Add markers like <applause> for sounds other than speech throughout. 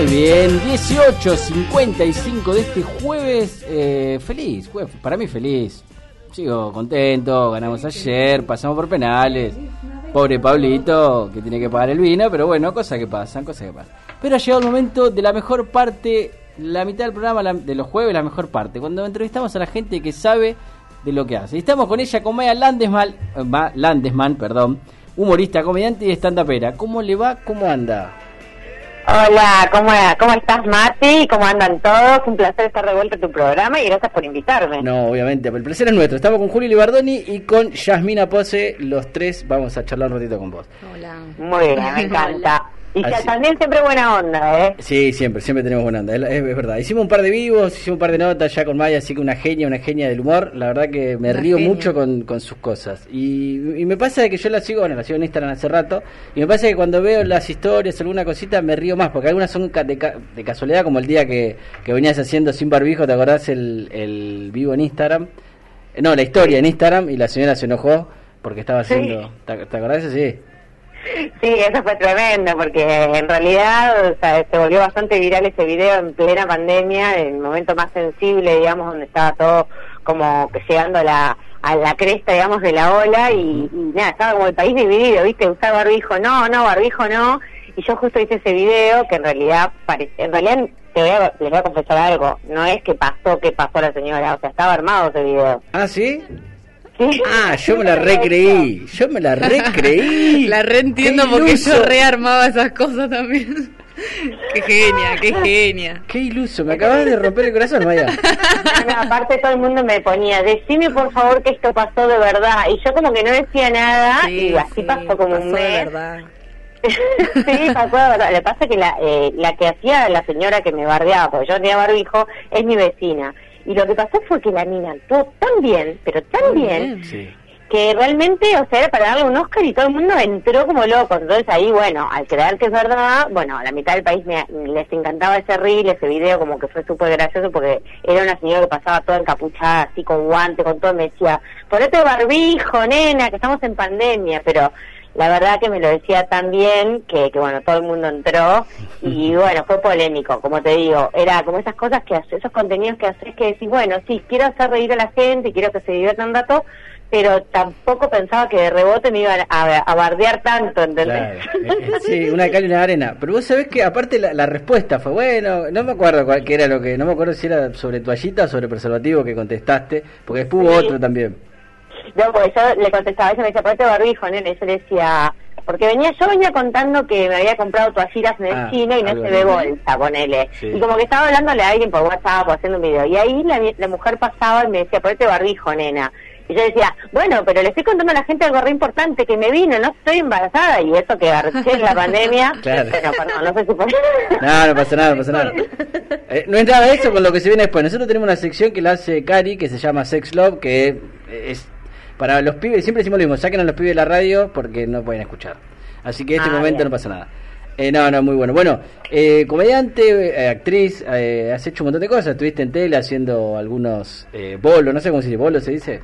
Muy bien, 18.55 de este jueves. Eh, feliz, jueves, para mí feliz. Sigo contento, ganamos ayer, pasamos por penales. Pobre Pablito, que tiene que pagar el vino, pero bueno, cosas que pasan, cosas que pasan. Pero ha llegado el momento de la mejor parte, la mitad del programa de los jueves, la mejor parte, cuando entrevistamos a la gente que sabe de lo que hace. Y estamos con ella, con Maya Landesman, eh, perdón, humorista, comediante y stand-upera. ¿Cómo le va? ¿Cómo anda? Hola, ¿cómo, ¿cómo estás, Mati? ¿Cómo andan todos? Un placer estar de vuelta en tu programa y gracias por invitarme. No, obviamente, el placer es nuestro. Estamos con Julio Libardoni y con Yasmina Pose. Los tres vamos a charlar un ratito con vos. Hola. Muy bien, me encanta. <laughs> Y Así- también siempre buena onda, ¿eh? Sí, siempre, siempre tenemos buena onda, es, es verdad. Hicimos un par de vivos, hicimos un par de notas ya con Maya, así que una genia, una genia del humor. La verdad que me Una río genia. mucho con, con sus cosas. Y, y me pasa que yo la sigo, bueno, la sigo en Instagram hace rato, y me pasa que cuando veo las historias, alguna cosita, me río más, porque algunas son de, ca- de casualidad, como el día que, que venías haciendo sin barbijo, ¿te acordás el, el vivo en Instagram? No, la historia en Instagram, y la señora se enojó porque estaba Sí. haciendo... ¿Te, te acordás? Sí. Sí, eso fue tremendo porque en realidad o sea, se volvió bastante viral ese video en plena pandemia, en el momento más sensible, digamos, donde estaba todo como llegando a la, a la cresta, digamos, de la ola y, nada, estaba como el país dividido, ¿viste? Usar barbijo, no, no, barbijo no. Y yo justo hice ese video que en realidad, en realidad te voy a, les voy a confesar algo, no es que pasó, que pasó la señora, o sea, estaba armado ese video. ¿Ah, sí? Ah, yo me la recreí. Yo me la recreí. <laughs> La reentiendo porque yo rearmaba esas cosas también. qué genia, qué genia. Qué iluso, me acabas de romper el corazón, Maya. No, aparte todo el mundo me ponía, decime por favor que esto pasó de verdad. Y yo como que no decía nada y así sí, pasó como un pasó de mes. verdad. <laughs> sí, pasó de verdad. Lo que pasa es que la, eh, la que hacía la señora que me bardeaba, porque yo tenía barbijo, es mi vecina. Y lo que pasó fue que la mina actuó tan bien, pero tan Muy bien, bien. Sí. que realmente, o sea, era para darle un Oscar y todo el mundo entró como loco. Entonces ahí, bueno, al creer que es verdad, bueno, a la mitad del país me- les encantaba ese reel, ese video, como que fue súper gracioso porque era una señora que pasaba toda encapuchada, así con guante, con todo, me decía, ponete barbijo, nena, que estamos en pandemia, pero la verdad que me lo decía tan bien que, que bueno, todo el mundo entró y <laughs> bueno, fue polémico, como te digo, era como esas cosas que haces, esos contenidos que haces que decís, bueno, sí, quiero hacer reír a la gente, quiero que se diviertan un rato, pero tampoco pensaba que de rebote me iban a, a bardear tanto, ¿entendés? Claro, <laughs> eh, eh, sí, una cal y una arena. Pero vos sabés que aparte la, la respuesta fue, bueno, no me acuerdo cuál que era lo que, no me acuerdo si era sobre toallita o sobre preservativo que contestaste, porque después hubo otro también. No, porque yo le contestaba, ella me decía, ponete barbijo, nene, yo le decía, porque venía, yo venía contando que me había comprado toallitas en el Ah, chino y no se ve bolsa, ponele. Sí. Y como que estaba hablándole a alguien por WhatsApp o haciendo un video, y ahí la, la mujer pasaba y me decía, ponete barbijo, nena. Y yo decía, bueno, pero le estoy contando a la gente algo re importante, que me vino, no estoy embarazada, y eso que arché la pandemia. <laughs> Claro. Bueno, perdón, no sé si por... No, no pasa nada, no pasa nada. <laughs> Eh, no de eso con lo que se viene después. Nosotros tenemos una sección que la hace Cari, que se llama Sex Love, que es para los pibes, siempre decimos lo mismo, saquen a los pibes de la radio porque no pueden escuchar. Así que en este Ah, momento bien. no pasa nada. Eh, no, no, muy bueno. Bueno, eh, comediante, eh, actriz, eh, has hecho un montón de cosas. Estuviste en tele haciendo algunos eh, bolos, no sé cómo se dice, bolo se dice.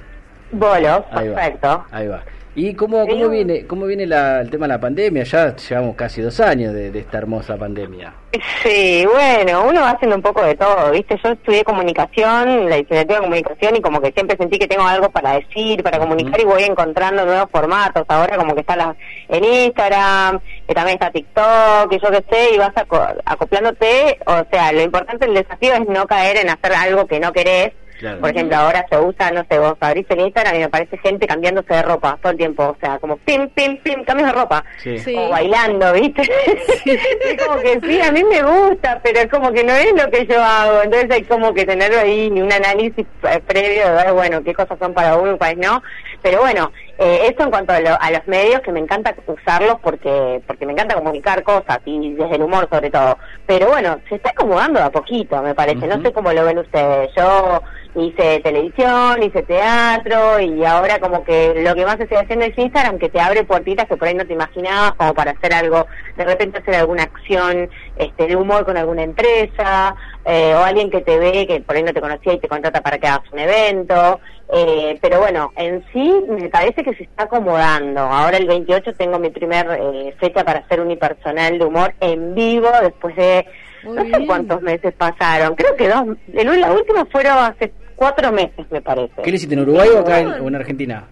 Bolo, Ahí va. perfecto. Ahí va. ¿Y cómo, cómo Pero- viene, cómo viene la- el tema de la pandemia? Ya llevamos casi dos años de, de esta hermosa pandemia. Sí, bueno, uno va haciendo un poco de todo, ¿viste? Yo estudié comunicación, la licenciatura de comunicación y como que siempre sentí que tengo algo para decir, para comunicar y voy encontrando nuevos formatos. Ahora como que está la, en Instagram, que también está TikTok, y yo qué sé, y vas aco- acoplándote. O sea, lo importante, el desafío es no caer en hacer algo que no querés. Claro. Por ejemplo, ahora se usa, no sé, vos abrís el Instagram y me aparece gente cambiándose de ropa todo el tiempo. O sea, como pim, pim, pim, cambios de ropa Sí. Sí. o bailando, ¿viste? <laughs> es como que sí, a mí me gusta, pero es como que no es lo que yo hago. Entonces hay como que tener ahí un análisis eh, previo de ver, bueno, qué cosas son para uno y cuáles no. Pero bueno, eh, eso en cuanto a, lo- a los medios, que me encanta usarlos porque porque me encanta comunicar cosas y desde el humor sobre todo. Pero bueno, se está acomodando a poquito, me parece. No sé cómo lo ven ustedes. Yo hice televisión, hice teatro y ahora como que lo que más estoy haciendo es Instagram que te abre puertitas que por ahí no te imaginabas como para hacer algo, de repente hacer alguna acción este, de humor con alguna empresa eh, o alguien que te ve que por ahí no te conocía y te contrata para que hagas un evento. Eh, pero bueno, en sí me parece que se está acomodando. Ahora el 28 tengo mi primer eh, fecha para hacer unipersonal de humor en vivo después de Muy no sé bien. cuántos meses pasaron, creo que dos, el- la última fueron hace cuatro meses, me parece. ¿Qué le hiciste en Uruguay o acá en, o en Argentina?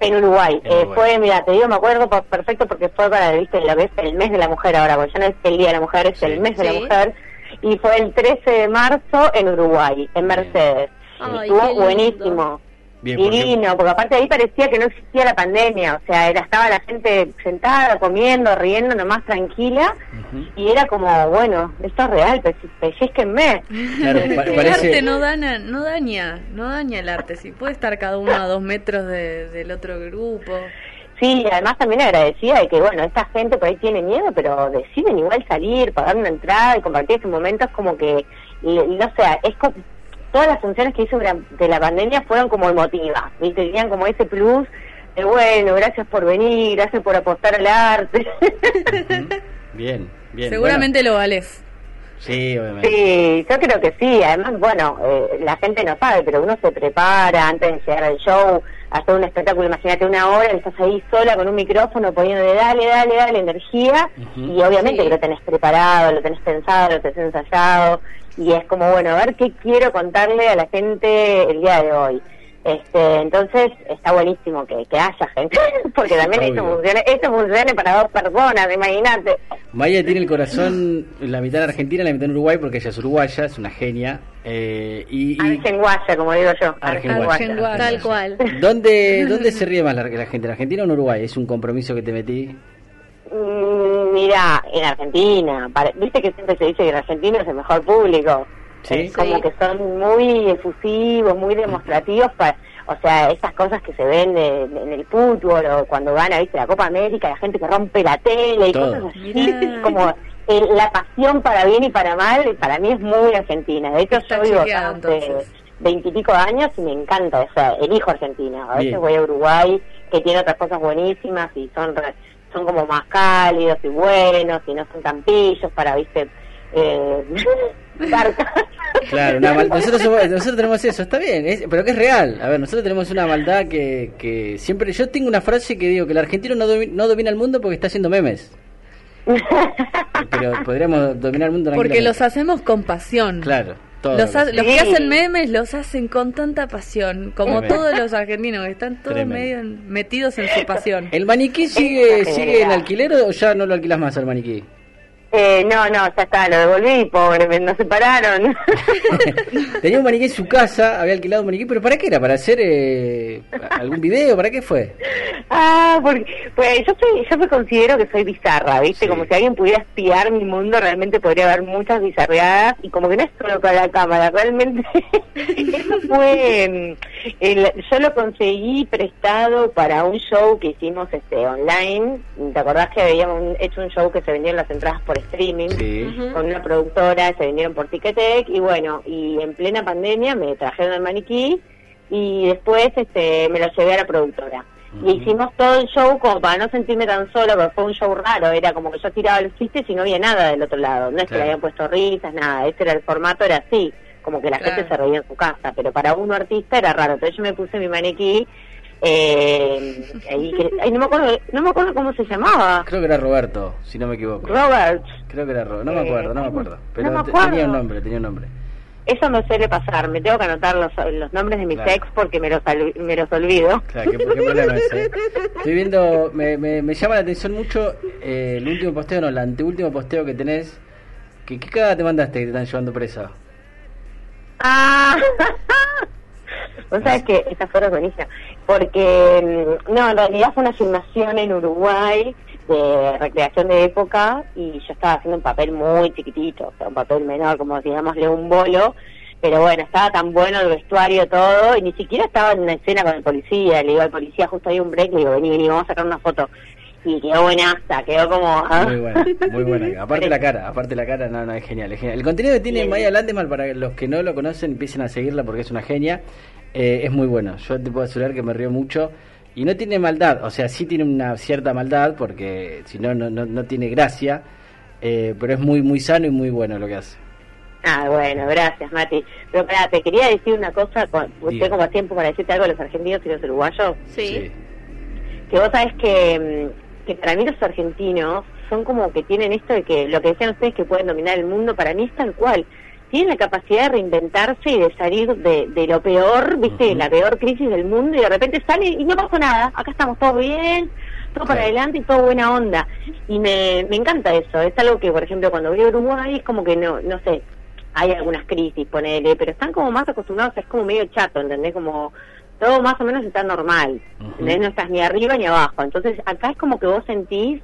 En Uruguay. En Eh, Uruguay. fue, mira, te digo, me acuerdo perfecto porque fue para, viste, lo que es el mes de la mujer ahora, porque ya no es el día de la mujer, es Sí. el mes de Sí. la mujer. Y fue el 13 de marzo en Uruguay, en Mercedes. Ay, Estuvo buenísimo. Bien, Divino, porque aparte ahí parecía que no existía la pandemia, o sea, era, estaba la gente sentada, comiendo, riendo, nomás tranquila, y era como, bueno, esto es real, pe- pellizquenme. Claro, pa- <laughs> El parece- arte no daña, no daña, no daña el arte. Si puede estar cada uno a dos metros de- del otro grupo. Sí, y además también agradecida de que, bueno, esta gente por ahí tiene miedo, pero deciden igual salir, pagar una entrada y compartir ese momento, es como que, y- y no sé, es como, todas las funciones que hice durante la pandemia fueron como emotivas, ¿viste? Tenían como ese plus de, bueno, gracias por venir, gracias por apostar al arte. Bien, bien. Seguramente lo vales. Sí, obviamente. Sí, yo creo que sí. Además, bueno, eh, la gente no sabe, pero uno se prepara antes de llegar al show, hacer un espectáculo. Imagínate una hora, y estás ahí sola con un micrófono poniéndole dale, dale, dale energía. Y obviamente Sí. que lo tenés preparado, lo tenés pensado, lo tenés ensayado. Y es como, bueno, a ver qué quiero contarle a la gente el día de hoy. Este, entonces está buenísimo que, que haya gente, <laughs> porque también esto Obvio. funciona, esto funciona para dos personas, imagínate. Maya tiene el corazón la mitad en Argentina, la mitad en Uruguay, porque ella es uruguaya, es una genia. Eh, y, y- Argenguaya, como digo yo. Argenguaya. Argenguaya. Tal cual. ¿dónde, <laughs> ¿Dónde se ríe más la, la gente? ¿En Argentina o en Uruguay? Es un compromiso que te metí. Mm, Mira, en Argentina, para- viste que siempre se dice que en Argentina es el mejor público. Sí. Como Sí. que son muy efusivos, muy demostrativos, pa- o sea, esas cosas que se ven de- de- en el fútbol o cuando gana, viste, la Copa América, la gente que rompe la tele y Todo. cosas así, Mirá. <laughs> como eh, la pasión para bien y para mal, para mí es muy argentina. De hecho, Está yo vivo hace veintipico años y me encanta, o sea, elijo Argentina. A veces Bien. voy a Uruguay, que tiene otras cosas buenísimas y son re- son como más cálidos y buenos y no son tan pillos para, viste, eh, <laughs> Claro, una mal- nosotros, somos- nosotros tenemos eso, está bien, es- pero que es real. A ver, nosotros tenemos una maldad que, que siempre. Yo tengo una frase que digo que el argentino no, domi- no domina el mundo porque está haciendo memes. Pero podríamos dominar el mundo Porque los hacemos con pasión. Claro, todo. Los, ha- los que hacen memes los hacen con tanta pasión, como Tremendo. todos los argentinos, que están todos Tremendo. medio en- metidos en su pasión. ¿El maniquí sigue, sigue en alquiler o ya no lo alquilas más al maniquí? Eh, no, no, ya está, lo devolví, pobre, me- nos separaron. <laughs> Tenía un maniquí en su casa, había alquilado un maniquí, pero ¿para qué era? ¿Para hacer eh, algún video? ¿Para qué fue? <laughs> ah, porque, pues yo soy, yo me considero que soy bizarra, ¿viste? Sí. Como si alguien pudiera espiar mi mundo, realmente podría haber muchas bizarreadas y como que no es solo para la cámara, realmente <laughs> eso fue, el- yo lo conseguí prestado para un show que hicimos este online, ¿te acordás que habíamos hecho un show que se vendían las entradas por streaming? Sí. Con una productora, se vendieron por Ticketek y bueno, y en plena pandemia me trajeron el maniquí y después este me lo llevé a la productora. Y hicimos todo el show como para no sentirme tan sola, porque fue un show raro, era como que yo tiraba los chistes y no había nada del otro lado, no es que le habían puesto risas, nada, ese era el formato, era así, como que la Claro. gente se reía en su casa, pero para uno artista era raro, entonces yo me puse mi maniquí, eh, ay, no me acuerdo, no me acuerdo cómo se llamaba, Creo que era Roberto, si no me equivoco. Robert, Creo que era Roberto, no me Eh, acuerdo, no me acuerdo. Pero no me acuerdo. tenía un nombre, tenía un nombre. Eso me suele pasar, me tengo que anotar los, los nombres de mis Claro. ex porque me los, me los olvido. Claro, qué, qué problema ese. Estoy viendo, me, me, me llama la atención mucho eh, el último posteo, no, el anteúltimo posteo que tenés. ¿Qué, qué cagada te mandaste que te están llevando presa? Ah, <laughs> vos sabés que esa fue buenísima, porque mm, no, en realidad fue una filmación en Uruguay de recreación de época y yo estaba haciendo un papel muy chiquitito, o sea, un papel menor, como digámosle un bolo, pero bueno, estaba tan bueno el vestuario, todo, y ni siquiera estaba en una escena con el policía, le digo al policía, justo ahí un break, le digo, vení, vení, vamos a sacar una foto. Y quedó buenaza, quedó como... ah. Muy buena, muy buena. <laughs> Aparte la cara, aparte la cara, no, no, es genial, es genial. El contenido que tiene. Maya Landemal, para los que no lo conocen, empiecen a seguirla porque es una genia. Eh, es muy bueno. Yo te puedo asegurar que me río mucho. Y no tiene maldad, o sea, sí tiene una cierta maldad porque si no, no, no, no tiene gracia. eh, pero es muy, muy sano y muy bueno lo que hace. Ah, bueno, gracias, Mati. Pero espera, te quería decir una cosa, con- usted como tiempo para decirte algo a los argentinos y los uruguayos, Sí. que vos sabés que, mm, que para mí los argentinos son como que tienen esto de que lo que decían ustedes que pueden dominar el mundo, para mí es tal cual. Tienen la capacidad de reinventarse y de salir de, de lo peor, viste, la peor crisis del mundo y de repente salen y no pasó nada. Acá estamos todos bien, todo para adelante y todo buena onda. Y me, me encanta eso. Es algo que, por ejemplo, cuando voy a Uruguay es como que no, no sé, hay algunas crisis, ponele, pero están como más acostumbrados, es como medio chato, ¿entendés? Como todo más o menos está normal. ¿entendés? No estás ni arriba ni abajo. Entonces acá es como que vos sentís,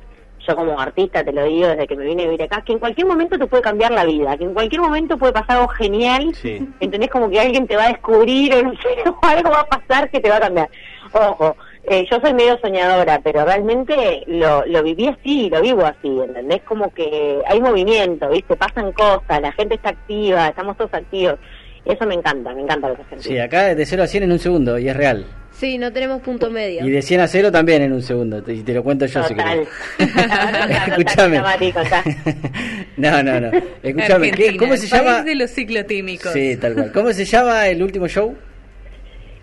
yo como artista te lo digo desde que me vine a vivir acá, que en cualquier momento te puede cambiar la vida, que en cualquier momento puede pasar algo genial, Sí. ¿entendés? Como que alguien te va a descubrir o no sé, <laughs> o algo va a pasar que te va a cambiar. Ojo, eh, yo soy medio soñadora, pero realmente lo, lo viví así, lo vivo así, ¿entendés? Como que hay movimiento, ¿viste? Pasan cosas, la gente está activa, estamos todos activos. Eso me encanta, me encanta lo que. Sí, acá de 0 a 100 en un segundo, y es real. Sí, no tenemos punto medio. Y de 100 a 0 también en un segundo, te- y te lo cuento yo si Total. querés. <laughs> <laughs> Escúchame. <laughs> No, no, no. Escúchame, ¿qué- Argentina, ¿cómo se el país llama? de los ciclotímicos. Sí, tal cual. ¿Cómo se llama el último show?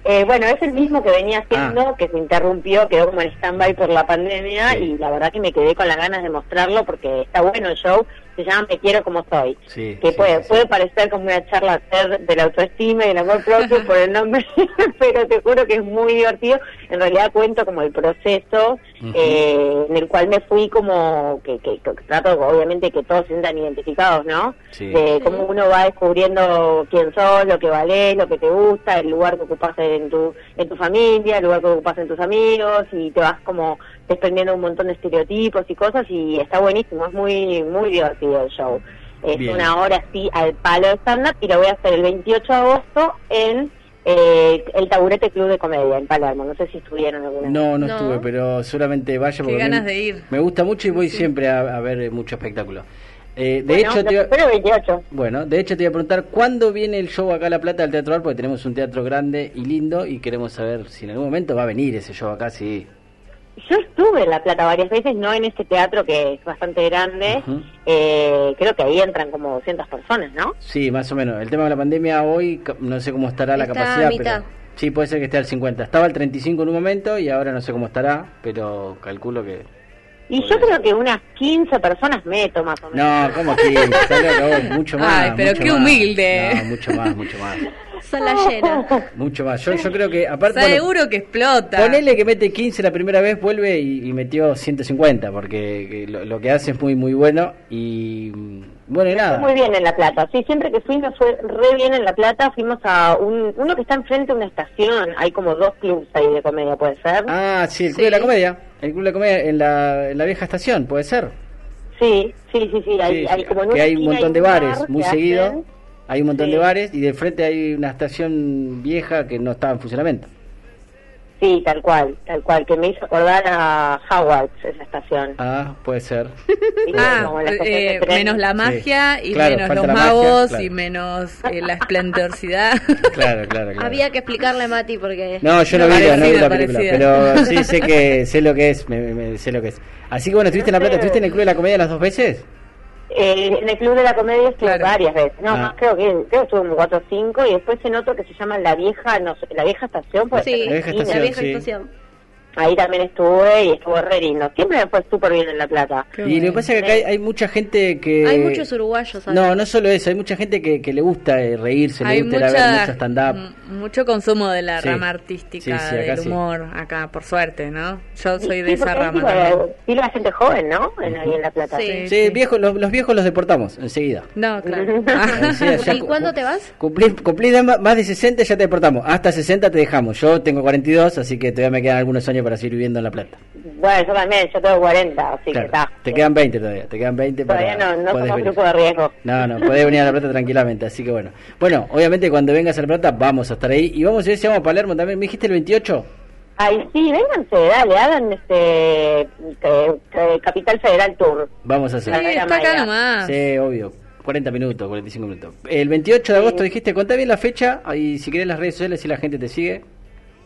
Eh, bueno, es el mismo que venía haciendo, Ah. que se interrumpió, quedó como en stand-by por la pandemia Sí. y la verdad que me quedé con las ganas de mostrarlo porque está bueno el show, se llama Me quiero como soy. Sí, que sí, puede, sí, puede parecer como una charla de la autoestima y el amor propio por el nombre, <laughs> pero te juro que es muy divertido. En realidad cuento como el proceso eh, en el cual me fui como, que, que, que trato obviamente que todos se sientan identificados, ¿no? Sí. De cómo uno va descubriendo quién sos, lo que valés, lo que te gusta, el lugar que ocupas en tu, en tu familia, el lugar que ocupas en tus amigos y te vas como desprendiendo un montón de estereotipos y cosas y está buenísimo, es muy, muy divertido el show. Es Bien. una hora así al palo de stand-up y lo voy a hacer el 28 de agosto en eh, el Taburete Club de Comedia en Palermo. No sé si estuvieron alguna vez. No, no, No. estuve, pero seguramente vaya Qué porque ganas me, de ir. me gusta mucho y voy siempre a, a ver mucho espectáculo. Eh, de Bueno, hecho, te iba- espero el 28. bueno, de hecho te iba a preguntar cuándo viene el show acá a La Plata del Teatro Bar, porque tenemos un teatro grande y lindo y queremos saber si en algún momento va a venir ese show acá, sí. Yo estuve en La Plata varias veces, no en este teatro que es bastante grande. Eh, creo que ahí entran como 200 personas, ¿no? Sí, más o menos. El tema de la pandemia hoy, no sé cómo estará la capacidad, mitad. pero sí, puede ser que esté al 50. Estaba al 35 en un momento y ahora no sé cómo estará, pero calculo que... Y yo creo que unas 15 personas meto más o menos. No, loco, vos, mucho <laughs> más. Ay, pero mucho qué más. humilde. No, mucho más, mucho más. Sala llena. <laughs> Mucho más. Yo, yo creo que, aparte... bueno, Seguro que explota. Ponele que mete 15 la primera vez, vuelve y, y metió 150, porque que lo, lo que hace es muy, muy bueno. Y mm, bueno, y nada. Muy bien en La Plata. Sí, siempre que fui me fue re bien en La Plata. Fuimos a un, uno que está enfrente de una estación. Hay como dos clubs ahí de comedia, ¿puede ser? Ah, sí, el Club Sí. de la Comedia. El Club de la Comedia en la, en la vieja estación, puede ser. Sí, sí, sí, sí. Hay, Sí, hay como que hay un montón de bares, muy seguido. hacen- Hay un montón Sí. de bares y de frente hay una estación vieja que no estaba en funcionamiento. Sí, tal cual, tal cual. Que me hizo acordar a Howard, esa estación. Ah, puede ser. <laughs> Ah, la eh, menos la magia y Claro, menos los magia, magos claro. y menos eh, la esplendorosidad. <laughs> Claro, claro, claro. Había que explicarle a Mati porque... No, yo no vi, la- no vi la película, parecida. pero <laughs> sí sé que sé lo que es, me, me- sé lo que es. Así que bueno, estuviste en La Plata, ¿estuviste en el Club de la Comedia las dos veces? Eh, en el Club de la Comedia estuve Claro. varias veces. No, Ah. más creo que creo que estuve como cuatro o cinco y después en otro que se llama La Vieja, no sé, La Vieja Estación. Sí, La Vieja esquina. la estación, vieja sí. estación. Ahí también estuve y estuvo re lindo. Siempre me fue súper bien en La Plata. Qué y lo que pasa es que acá hay, hay mucha gente que... Hay muchos uruguayos, ¿sabes? No, no solo eso, hay mucha gente que, que le gusta eh, reírse, le gusta ir a ver mucho stand-up. mucho consumo de la Sí. rama artística, Sí, sí, acá del sí. humor, acá, por suerte, ¿no? Yo soy de esa rama también. sí, la gente joven, ¿no? En, ahí en La Plata. Sí. Sí, viejos, los, los viejos los deportamos enseguida. No, claro. <laughs> Ya ¿Y cu- cuándo cu- te vas? Ma- más de 60 ya te deportamos. Hasta 60 te dejamos. Yo tengo 42, así que todavía me quedan algunos años para seguir viviendo en La Plata. Bueno, yo también, yo tengo 40, así que está. te quedan 20 todavía, te quedan 20 para Todavía no, no podés somos venir. grupo de riesgo. No, no, podés venir a La Plata tranquilamente, así que bueno. Bueno, obviamente cuando vengas a La Plata vamos a estar ahí y vamos a ver si vamos a Palermo también. ¿Me dijiste el 28? Ay, sí, vénganse, dale, hagan este que- que Capital Federal Tour. Vamos a hacer. Sí, está acá nomás. Sí, obvio. 40 minutos, 45 minutos. El 28 de agosto dijiste, contá bien la fecha y si querés las redes sociales si la gente te sigue.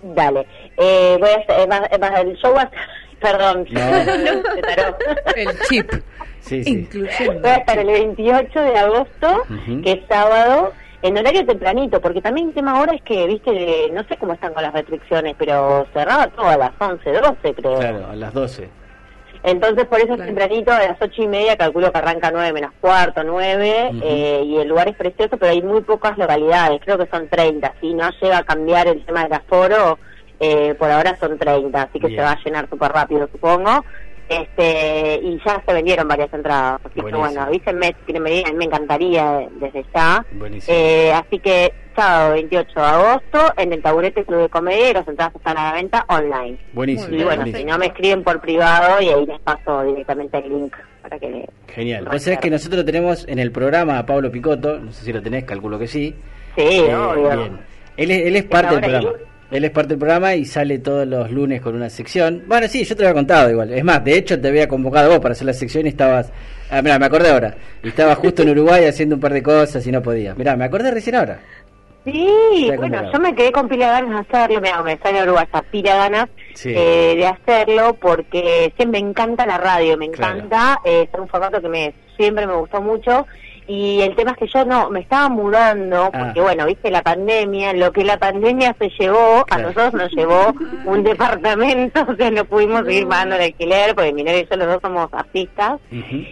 Dale. Eh, voy a hacer, va- va- el show va a <laughs> Perdón, No. <laughs> El chip. Sí, sí. Incluyendo. Voy a estar el 28 de agosto, que es sábado, en horario tempranito, porque también el tema ahora es que, viste, no sé cómo están con las restricciones, pero cerraba todo a las 11, 12 creo. Claro, a las 12. Entonces, por eso Claro. tempranito, a las ocho y media, calculo que arranca nueve menos cuarto, nueve, eh, y el lugar es precioso, pero hay muy pocas localidades, creo que son 30. Si no llega a cambiar el tema del aforo, eh, por ahora son 30, así que Bien. se va a llenar súper rápido, supongo. Este, y ya se vendieron varias entradas, así que bueno, avísenme si quieren venir, a mí me encantaría desde ya. Eh, así que sábado 28 de agosto en el Taburete Club de Comedia y las entradas están a la venta online. buenísimo. Y bueno, buenísimo. si no me escriben por privado y ahí les paso directamente el link para que... Genial. Vos sabés que nosotros tenemos en el programa a Pablo Picotto, no sé si lo tenés, calculo que sí. Sí, Eh, obvio. bien. Él es, él es parte del programa. Él es parte del programa y sale todos los lunes con una sección. Bueno, sí, yo te lo había contado igual. Es más, de hecho te había convocado vos para hacer la sección y estabas... Ah, mira, me acordé ahora. Y estabas justo en Uruguay haciendo un par de cosas y no podías. Mira, me acordé recién ahora. Sí, bueno, yo me quedé con pila de ganas de hacerlo, me, me sale uruguaya, pila de ganas Sí. eh, de hacerlo porque sí, me encanta la radio, me Claro. encanta, eh, es un formato que me siempre me gustó mucho y el tema es que yo no, me estaba mudando Ah. porque bueno, viste la pandemia, lo que la pandemia se llevó, a nosotros nos llevó un departamento, <laughs> o sea, no pudimos seguir pagando el alquiler porque mi novio y yo los dos somos artistas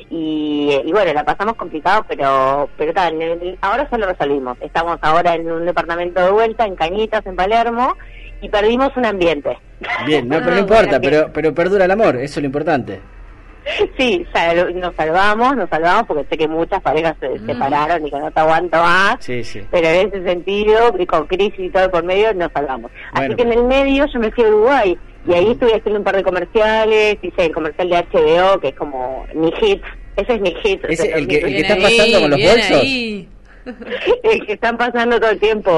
y, y bueno, la pasamos complicado, pero pero tal, en el- ahora ya lo resolvimos. Estamos ahora en un departamento de vuelta, en Cañitas, en Palermo, y perdimos un ambiente. Bien, no, pero no Ah, importa, pero, pero perdura el amor, eso es lo importante. Sí, sal- nos salvamos, nos salvamos porque sé que muchas parejas se separaron y que no te aguanto más. Sí, sí. Pero en ese sentido, y con crisis y todo por medio, nos salvamos. Bueno. Así que en el medio yo me fui a Uruguay y ahí estuve haciendo un par de comerciales, hice el comercial de HBO, que es como mi hit. Ese es mi hit. Sea, el que- el está pasando con los bolsos? ahí. <laughs> el que están pasando todo el tiempo.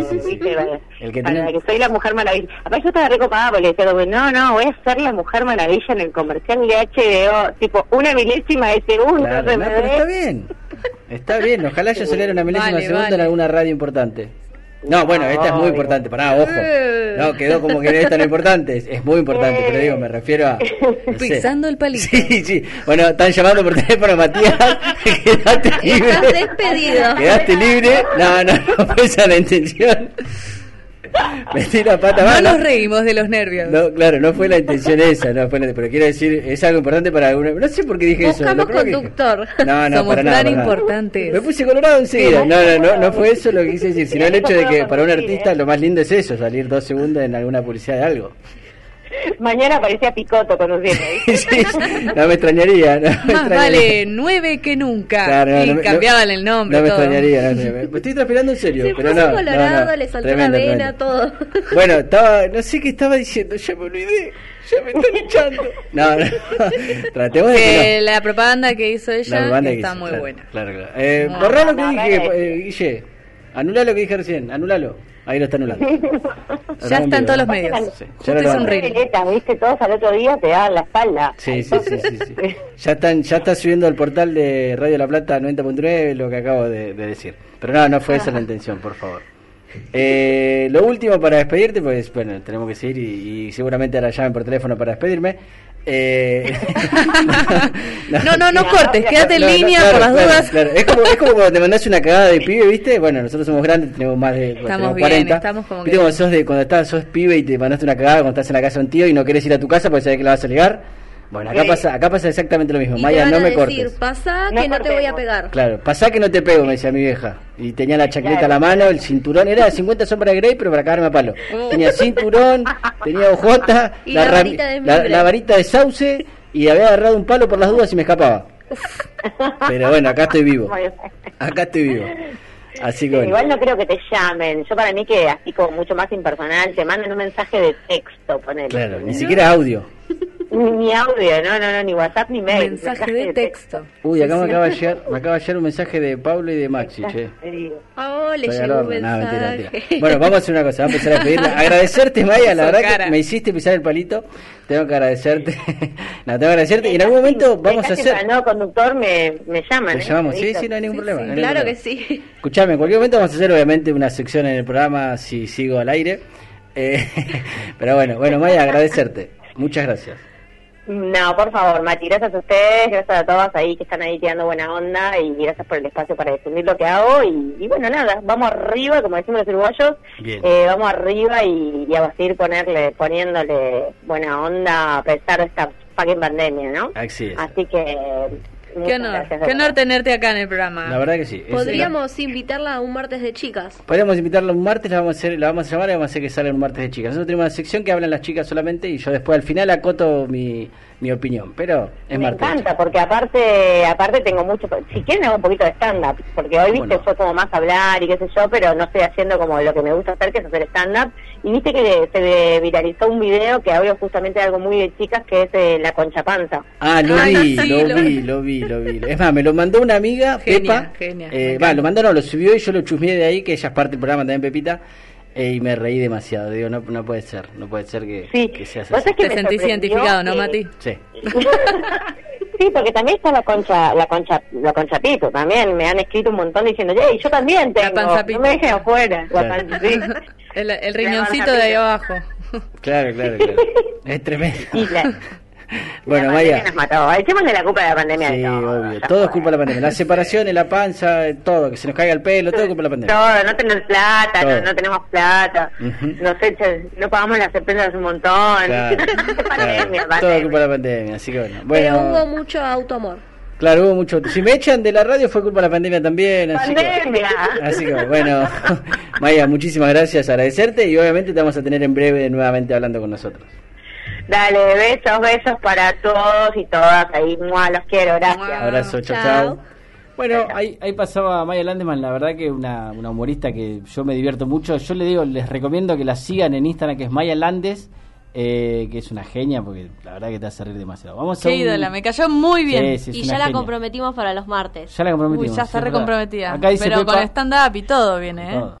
Sí, sí, sí. ¿viste? Para- El que para que soy la Mujer Maravilla. Aparte yo estaba recopada porque le decía, como, no, no, voy a ser la Mujer Maravilla en el comercial de HBO, tipo una milésima de segundo. Claro, no, pero está bien. Está bien, ojalá yo saliera una milésima Vale, de segundo en vale. alguna radio importante. No, bueno, esta es muy importante, pará, ojo. No, quedó como que esta no es importante, es, muy importante, pero digo, me refiero a... no sé. Pisando el palito. Sí, sí. Bueno, están llamando por teléfono a Matías. <laughs> Quedaste libre. Estás despedido. Quedaste libre. No, no, no fue esa la intención. <laughs> La pata No nos reímos de los nervios. No, claro, no fue la intención esa, no fue la- pero quiero decir, es algo importante para alguna. No sé por qué dije eso. Buscamos lo primero que- conductor. <laughs> No, no, Somos para nada. tan para nada. importantes. Me puse colorado enseguida. No, no, no, no fue eso lo que quise decir, sino el hecho de que para un artista lo más lindo es eso, salir dos segundos en alguna publicidad de algo. Mañana aparecía Picoto conduciendo. <laughs> ¿viste? Sí, no me extrañaría. No me Más extrañaría. vale nueve que nunca. Claro, no, y no me- cambiaban no- el nombre. No me todo. extrañaría. no, no, me estoy transpirando en serio. Se pero puso no, colorado, no. le saltó Tremendo, la vena, tremendo. todo. Bueno, estaba, no sé qué estaba diciendo, ya me olvidé. Ya me están echando. No, no. <laughs> Tratemos de que la propaganda que hizo La ella que está hizo, muy claro, buena. Claro, claro. Eh, No, borrá lo que no, dije, eh, Guille. Anulá lo que dije recién, anulalo. Ahí lo está anulando. Ya está en todos los medios. Sí, ya Justo lo reel. Violetas, ¿viste? Todos al otro día te daban la espalda. Sí, sí, sí, sí, sí. Ya están, ya está subiendo al portal de Radio La Plata 90.9 lo que acabo de, de decir. Pero no, no fue esa la intención, por favor. Eh, lo último para despedirte, pues bueno, tenemos que seguir y, y seguramente ahora llamen por teléfono para despedirme. Eh, <laughs> <laughs> No, no, no cortes, quédate en línea claro, por las claro, dudas. claro. Es, como, es como cuando te mandas una cagada de pibe, ¿viste? Bueno, nosotros somos grandes, tenemos más de Estamos tenemos bien, 40. estamos como ¿Viste que- cuando sos, de, cuando estás, sos pibe y te mandaste una cagada cuando estás en la casa de un tío y no querés ir a tu casa porque sabés que la vas a ligar? Bueno, acá pasa, acá pasa exactamente lo mismo. Y te Maya, van no a me decir, cortes. pasá que no te voy a pegar. Claro, pasá que no te pego, me decía mi vieja. Y tenía la chaqueta Claro. a la mano, el cinturón, era de 50 sombras de Grey, pero para cagarme a palo. Tenía cinturón, tenía ojota, <laughs> Y la rami- varita de la, la varita de sauce y había agarrado un palo por las dudas y me escapaba. Pero bueno, acá estoy vivo. Acá estoy vivo. Así que bueno. Igual no creo que te llamen. Yo para mí que así como mucho más impersonal, te mandan un mensaje de texto, ponele. Claro, ni siquiera audio. Ni, ni audio, no, no, no, ni WhatsApp ni mail. Mensaje de texto. Uy, acá me acaba de llegar, me acaba de llegar un mensaje de Pablo y de Maxi, <laughs> che. Oh, le Estoy llegó un horno. No, mentira, mensaje. mentira. Bueno, vamos a hacer una cosa, vamos a empezar a pedirle. <laughs> Agradecerte, Maya, la verdad cara. que me hiciste pisar el palito. Tengo que agradecerte. <laughs> no, tengo que agradecerte. Y en algún momento vamos a hacer. no conductor me, me llaman. Te ¿eh? llamamos, Me sí, sí, no hay ningún problema. no hay ningún Claro que problema. sí. Escuchame, en cualquier momento vamos a hacer obviamente una sección en el programa si sigo al aire. Eh, pero bueno, bueno, Maya, agradecerte. Muchas gracias. No, por favor, Mati, gracias a ustedes, gracias a todas ahí que están ahí tirando buena onda y gracias por el espacio para difundir lo que hago y, y bueno, nada, vamos arriba, como decimos los uruguayos, eh, vamos arriba y, y a seguir ponerle, poniéndole buena onda a pesar de esta fucking pandemia, ¿no? Así que... Qué honor, qué honor tenerte acá en el programa. La verdad que sí. Podríamos invitarla a un martes de chicas. Podríamos invitarla un martes, la vamos a hacer, la vamos a llamar y vamos a hacer que salga un martes de chicas. Nosotros tenemos una sección que hablan las chicas solamente y yo después al final acoto mi, mi opinión, pero es Me encanta, porque aparte aparte tengo mucho... Si quieren hago un poquito de stand-up, porque hoy, viste, Bueno. fue como más hablar y qué sé yo, pero no estoy haciendo como lo que me gusta hacer, que es hacer stand-up. Y viste que se viralizó un video que habla justamente de algo muy de chicas, que es eh, la concha panza. Ah, lo Ay, vi, sí, lo, lo vi, vi. lo vi, lo vi. Es más, me lo mandó una amiga, Genia, Pepa. genia, Eh, va, lo mandó, no, lo subió y yo lo chusmeé de ahí, que ella es parte del programa también, Pepita. Y me reí demasiado. Digo, no, no puede ser, no puede ser que, Sí, que seas así. que Te me sentís identificado, ¿no, Mati? Sí. sí, porque también está la concha, la concha, la concha pito, también me han escrito un montón diciendo, "Ey, yo también tengo, panza no pito. me dejen afuera, la panza, sí. <laughs> El, el La riñoncito panza de ahí abajo. Claro, claro, claro. <laughs> Es tremendo. Y la, <laughs> Bueno, la Maya. nos mató. Echemos de la culpa de la pandemia. Sí, todo, obvio. Todo es culpa de la pandemia. Las <laughs> separaciones, la panza, todo. Que se nos caiga el pelo, todo es culpa de la pandemia. Todo, no tener plata, Todo. no, no tenemos plata, nos echan, no pagamos las empresas un montón. Claro, pandemia, claro. <laughs> Todo es pandemia. culpa de la pandemia. Así que bueno. Pero hubo bueno mucho autoamor. claro, hubo mucho. Si me echan de la radio fue culpa de la pandemia también. Así que, Pandemia. así que bueno. Maya, muchísimas gracias. Agradecerte y obviamente te vamos a tener en breve nuevamente hablando con nosotros. Dale, besos, besos para todos y todas. Ahí, mua, los quiero, gracias. Mua. Abrazo, chao, Chao. Bueno, ahí, ahí pasaba Maya Landeman, la verdad que una, una humorista que yo me divierto mucho. Yo le digo, les recomiendo que la sigan en Instagram, que es Maya Landes, eh, que es una genia, porque la verdad que te hace reír demasiado. Vamos a Qué un- ídola, me cayó muy bien. Sí, sí, y ya la genia. comprometimos para los martes. Ya la Uy, comprometimos. ya sí, está es verdad. recomprometida. Acá dice Pero Pepa- con stand-up y todo viene, ¿eh? Todo.